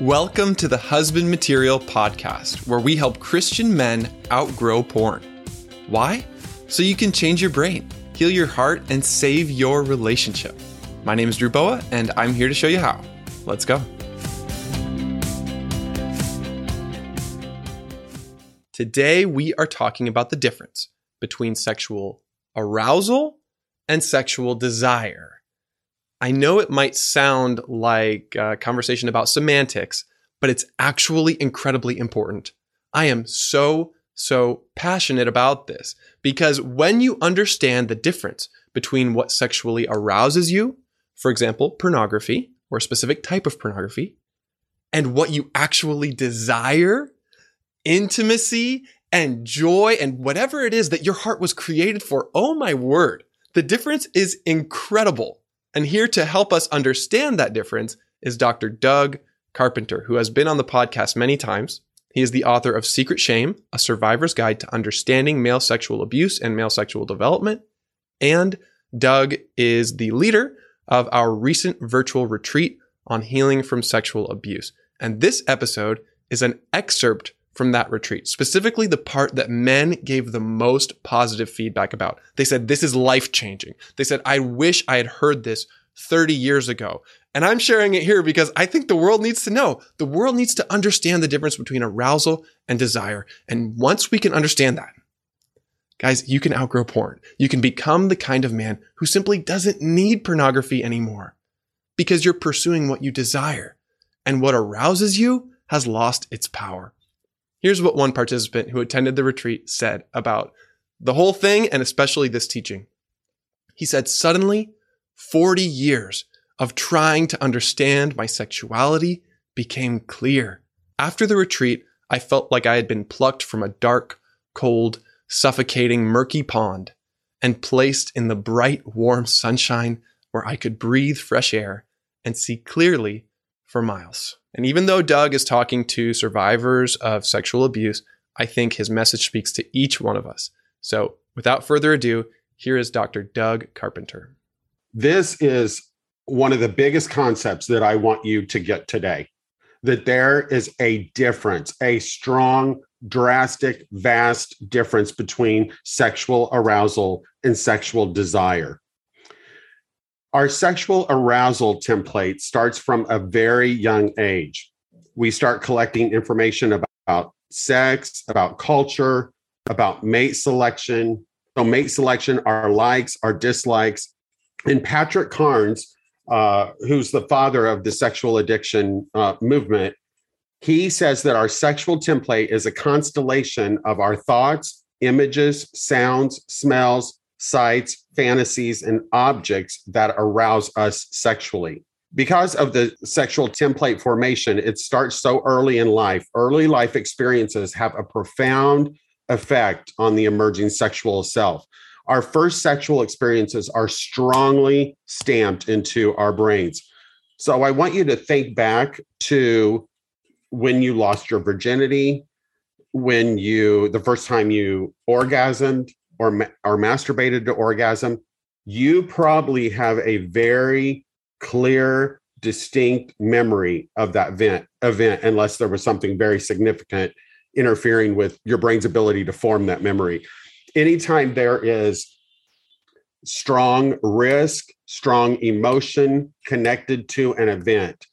Welcome to the Husband Material Podcast, where we help Christian men outgrow porn. Why? So you can change your brain, heal your heart, and save your relationship. My name is Drew Boa, and I'm here to show you how. Let's go. Today, we are talking about the difference between sexual arousal and sexual desire. I know it might sound like a conversation about semantics, but it's actually incredibly important. I am so, so passionate about this because when you understand the difference between what sexually arouses you, for example, pornography or a specific type of pornography, and what you actually desire, intimacy and joy and whatever it is that your heart was created for, oh my word, the difference is incredible. And here to help us understand that difference is Dr. Doug Carpenter, who has been on the podcast many times. He is the author of Secret Shame, a survivor's guide to understanding male sexual abuse and male sexual development. And Doug is the leader of our recent virtual retreat on healing from sexual abuse. And this episode is an excerpt from that retreat, specifically the part that men gave the most positive feedback about. They said, This is life changing. They said, I wish I had heard this 30 years ago. And I'm sharing it here because I think the world needs to know. The world needs to understand the difference between arousal and desire. And once we can understand that, guys, you can outgrow porn. You can become the kind of man who simply doesn't need pornography anymore because you're pursuing what you desire. And what arouses you has lost its power. Here's what one participant who attended the retreat said about the whole thing and especially this teaching. He said, Suddenly, 40 years of trying to understand my sexuality became clear. After the retreat, I felt like I had been plucked from a dark, cold, suffocating, murky pond and placed in the bright, warm sunshine where I could breathe fresh air and see clearly for miles. And even though Doug is talking to survivors of sexual abuse, I think his message speaks to each one of us. So, without further ado, here is Dr. Doug Carpenter. This is one of the biggest concepts that I want you to get today that there is a difference, a strong, drastic, vast difference between sexual arousal and sexual desire. Our sexual arousal template starts from a very young age. We start collecting information about sex, about culture, about mate selection. So, mate selection, our likes, our dislikes, and Patrick Carnes, uh, who's the father of the sexual addiction uh, movement, he says that our sexual template is a constellation of our thoughts, images, sounds, smells, sights, fantasies, and objects that arouse us sexually. Because of the sexual template formation, it starts so early in life. Early life experiences have a profound effect on the emerging sexual self our first sexual experiences are strongly stamped into our brains. So I want you to think back to when you lost your virginity, when you the first time you orgasmed or or masturbated to orgasm, you probably have a very clear distinct memory of that event event unless there was something very significant interfering with your brain's ability to form that memory anytime there is strong risk, strong emotion connected to an event,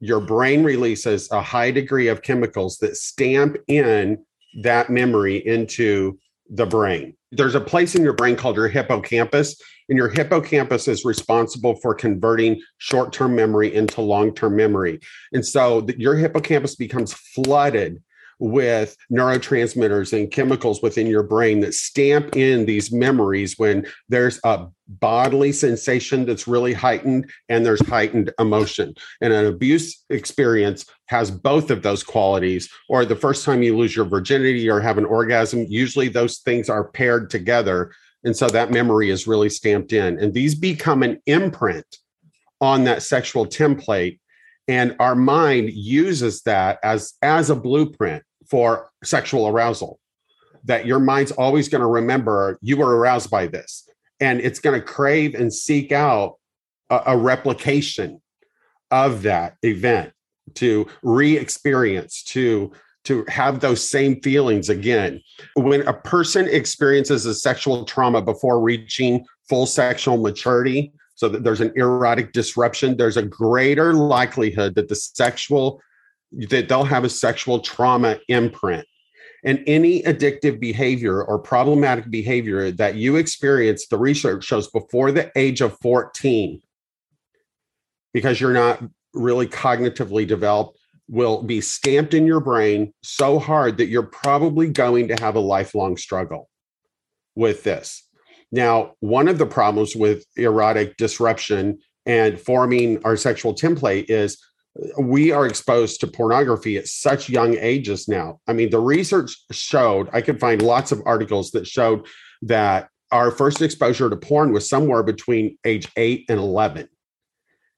your brain releases a high degree of chemicals that stamp in that memory into the brain. There's a place in your brain called your hippocampus, and your hippocampus is responsible for converting short term memory into long term memory. And so your hippocampus becomes flooded with neurotransmitters and chemicals within your brain that stamp in these memories when there's a bodily sensation that's really heightened and there's heightened emotion. And an abuse experience has both of those qualities. Or the first time you lose your virginity or have an orgasm, usually those things are paired together. And so that memory is really stamped in. And these become an imprint on that sexual template and our mind uses that as as a blueprint for sexual arousal that your mind's always going to remember you were aroused by this and it's going to crave and seek out a, a, replication of that event to re-experience, to to have those same feelings again. When a person experiences a sexual trauma before reaching full sexual maturity, so that there's an erotic disruption, there's a greater likelihood that the sexual that they'll have a sexual trauma imprint. And any addictive behavior or problematic behavior that you experience, the research shows before the age of 14, because you're not really cognitively developed, will be stamped in your brain so hard that you're probably going to have a lifelong struggle with this. Now, one of the problems with erotic disruption and forming our sexual template is we are exposed to pornography at such young ages now. I mean, the research showed, I could find lots of articles that showed that our first exposure to porn was somewhere between age 8 and 11.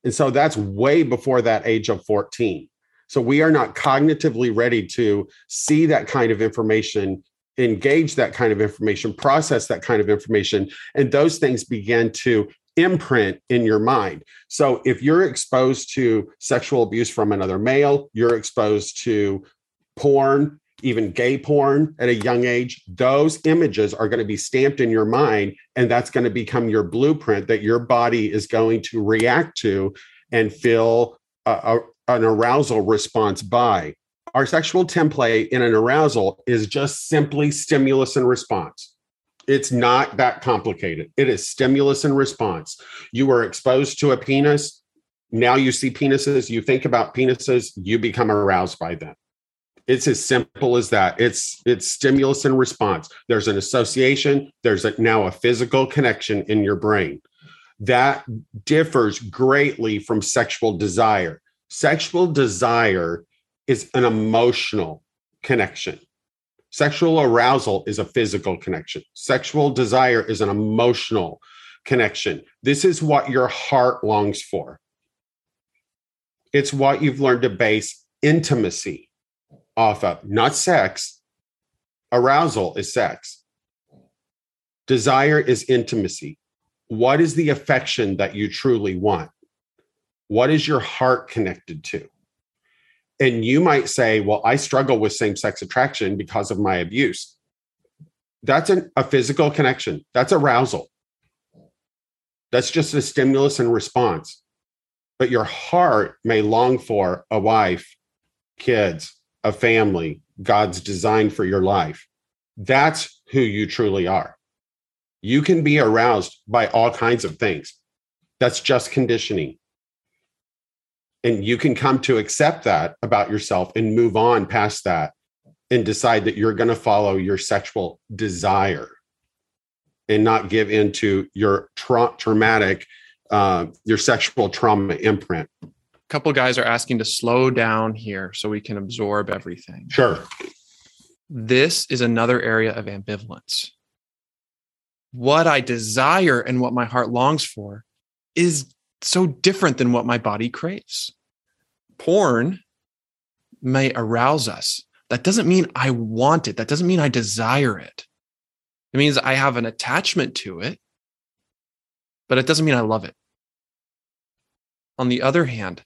And so that's way before that age of 14. So we are not cognitively ready to see that kind of information, engage that kind of information, process that kind of information. And those things begin to imprint in your mind. So if you're exposed to sexual abuse from another male, you're exposed to porn, even gay porn at a young age, those images are going to be stamped in your mind. And that's going to become your blueprint that your body is going to react to and feel a, a, an arousal response by. Our sexual template in an arousal is just simply stimulus and response. It's not that complicated. It is stimulus and response. You were exposed to a penis. Now you see penises, you think about penises, you become aroused by them. It's as simple as that. It's it's stimulus and response. There's an association, there's a, now a physical connection in your brain. That differs greatly from sexual desire. Sexual desire is an emotional connection. Sexual arousal is a physical connection. Sexual desire is an emotional connection. This is what your heart longs for. It's what you've learned to base intimacy off of, not sex. Arousal is sex. Desire is intimacy. What is the affection that you truly want? What is your heart connected to? And you might say, well, I struggle with same sex attraction because of my abuse. That's an, a physical connection, that's arousal. That's just a stimulus and response. But your heart may long for a wife, kids, a family, God's design for your life. That's who you truly are. You can be aroused by all kinds of things. That's just conditioning and you can come to accept that about yourself and move on past that and decide that you're going to follow your sexual desire and not give into your tra- traumatic uh, your sexual trauma imprint. A couple guys are asking to slow down here so we can absorb everything. Sure. This is another area of ambivalence. What i desire and what my heart longs for is so different than what my body craves. Porn may arouse us. That doesn't mean I want it. That doesn't mean I desire it. It means I have an attachment to it, but it doesn't mean I love it. On the other hand,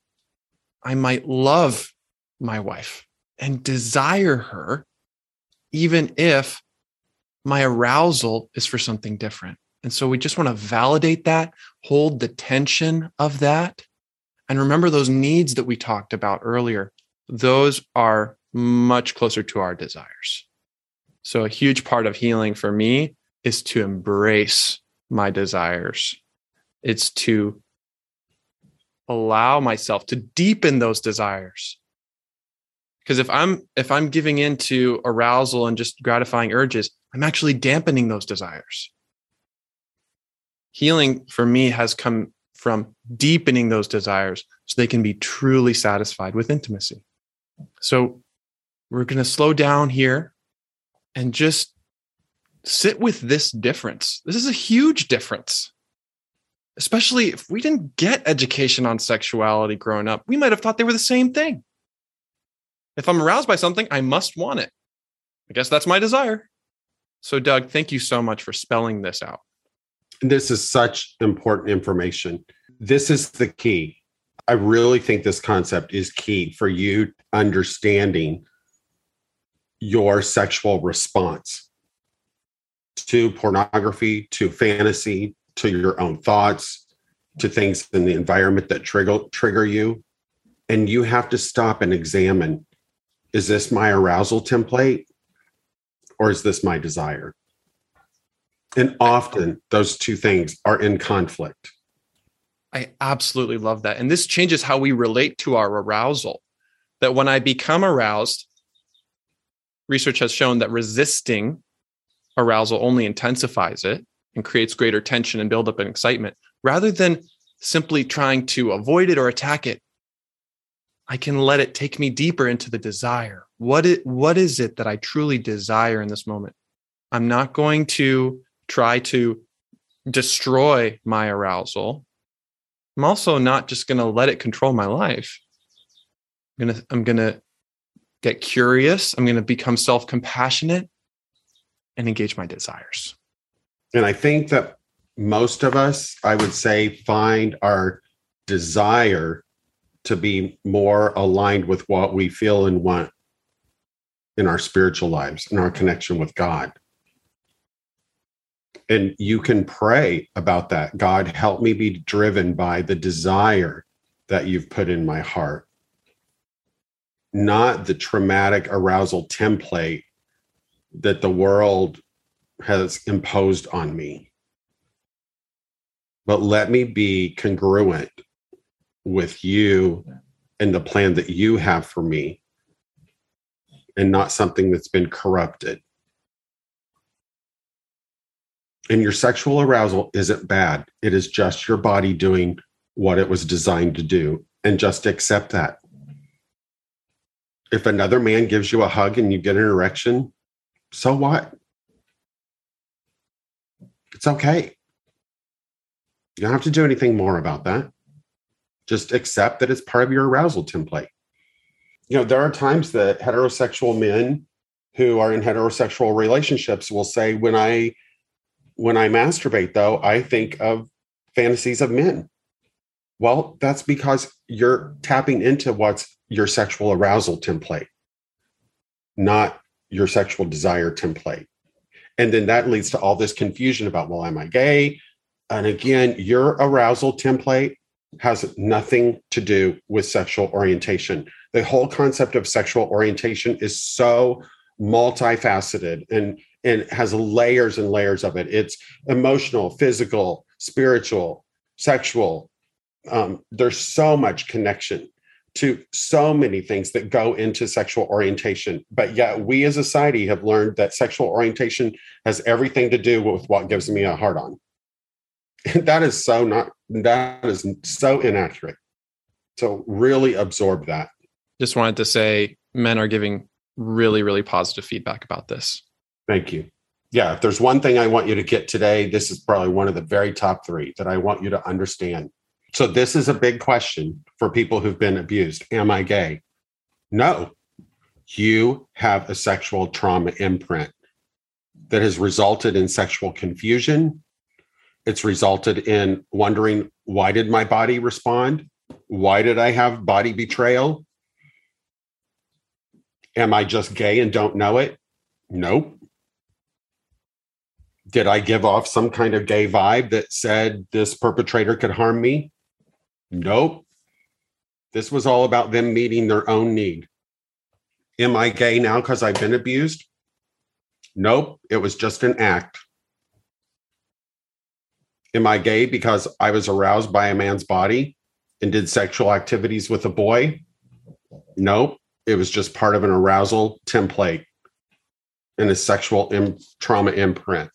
I might love my wife and desire her, even if my arousal is for something different. And so we just want to validate that, hold the tension of that. And remember those needs that we talked about earlier, those are much closer to our desires. So a huge part of healing for me is to embrace my desires. It's to allow myself to deepen those desires. Because if I'm if I'm giving into arousal and just gratifying urges, I'm actually dampening those desires healing for me has come from deepening those desires so they can be truly satisfied with intimacy. So we're going to slow down here and just sit with this difference. This is a huge difference. Especially if we didn't get education on sexuality growing up, we might have thought they were the same thing. If I'm aroused by something, I must want it. I guess that's my desire. So, Doug, thank you so much for spelling this out this is such important information. This is the key. I really think this concept is key for you understanding your sexual response to pornography, to fantasy, to your own thoughts, to things in the environment that trigger trigger you. And you have to stop and examine is this my arousal template or is this my desire? And often those two things are in conflict. I absolutely love that. And this changes how we relate to our arousal. That when I become aroused, research has shown that resisting arousal only intensifies it and creates greater tension and buildup and excitement rather than simply trying to avoid it or attack it. I can let it take me deeper into the desire. What it, what is it that I truly desire in this moment? I'm not going to try to destroy my arousal. I'm also not just going to let it control my life. I'm going to I'm going to get curious, I'm going to become self-compassionate and engage my desires. And I think that most of us, I would say, find our desire to be more aligned with what we feel and want in our spiritual lives, in our connection with God. And you can pray about that. God, help me be driven by the desire that you've put in my heart, not the traumatic arousal template that the world has imposed on me. But let me be congruent with you and the plan that you have for me and not something that's been corrupted. And your sexual arousal isn't bad. It is just your body doing what it was designed to do. And just accept that. If another man gives you a hug and you get an erection, so what? It's okay. You don't have to do anything more about that. Just accept that it's part of your arousal template. You know, there are times that heterosexual men who are in heterosexual relationships will say, when I when I masturbate, though, I think of fantasies of men. Well, that's because you're tapping into what's your sexual arousal template, not your sexual desire template. And then that leads to all this confusion about, well, am I gay? And again, your arousal template has nothing to do with sexual orientation. The whole concept of sexual orientation is so multifaceted and and has layers and layers of it. It's emotional, physical, spiritual, sexual. Um, there's so much connection to so many things that go into sexual orientation. But yet, we as a society have learned that sexual orientation has everything to do with what gives me a heart on. that is so not, that is so inaccurate. So, really absorb that. Just wanted to say men are giving really, really positive feedback about this. Thank you. Yeah, if there's one thing I want you to get today, this is probably one of the very top three that I want you to understand. So, this is a big question for people who've been abused. Am I gay? No, you have a sexual trauma imprint that has resulted in sexual confusion. It's resulted in wondering why did my body respond? Why did I have body betrayal? Am I just gay and don't know it? Nope did I give off some kind of gay vibe that said this perpetrator could harm me? Nope. This was all about them meeting their own need. Am I gay now because I've been abused? Nope. It was just an act. Am I gay because I was aroused by a man's body and did sexual activities with a boy? Nope. It was just part of an arousal template and a sexual Im- trauma imprint.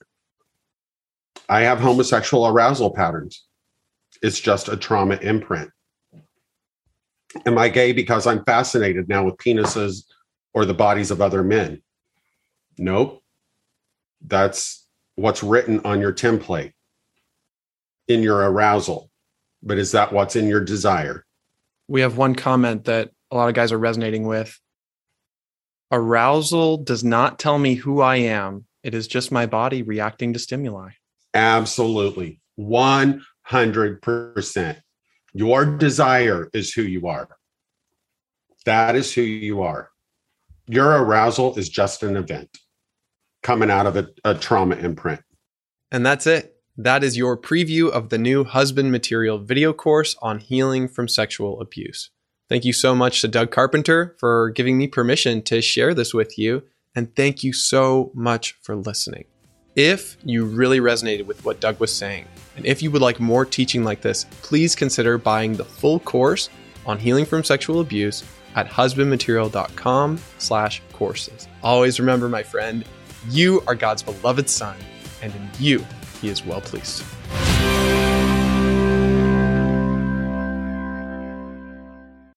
I have homosexual arousal patterns. It's just a trauma imprint. Am I gay because I'm fascinated now with penises or the bodies of other men? Nope. That's what's written on your template in your arousal. But is that what's in your desire? We have one comment that a lot of guys are resonating with. Arousal does not tell me who I am. It is just my body reacting to stimuli. Absolutely. 100%. Your desire is who you are. That is who you are. Your arousal is just an event coming out of a, a trauma imprint. And that's it. That is your preview of the new husband material video course on healing from sexual abuse. Thank you so much to Doug Carpenter for giving me permission to share this with you. And thank you so much for listening. If you really resonated with what Doug was saying, and if you would like more teaching like this, please consider buying the full course on healing from sexual abuse at husbandmaterial.com slash courses. Always remember, my friend, you are God's beloved son, and in you he is well pleased.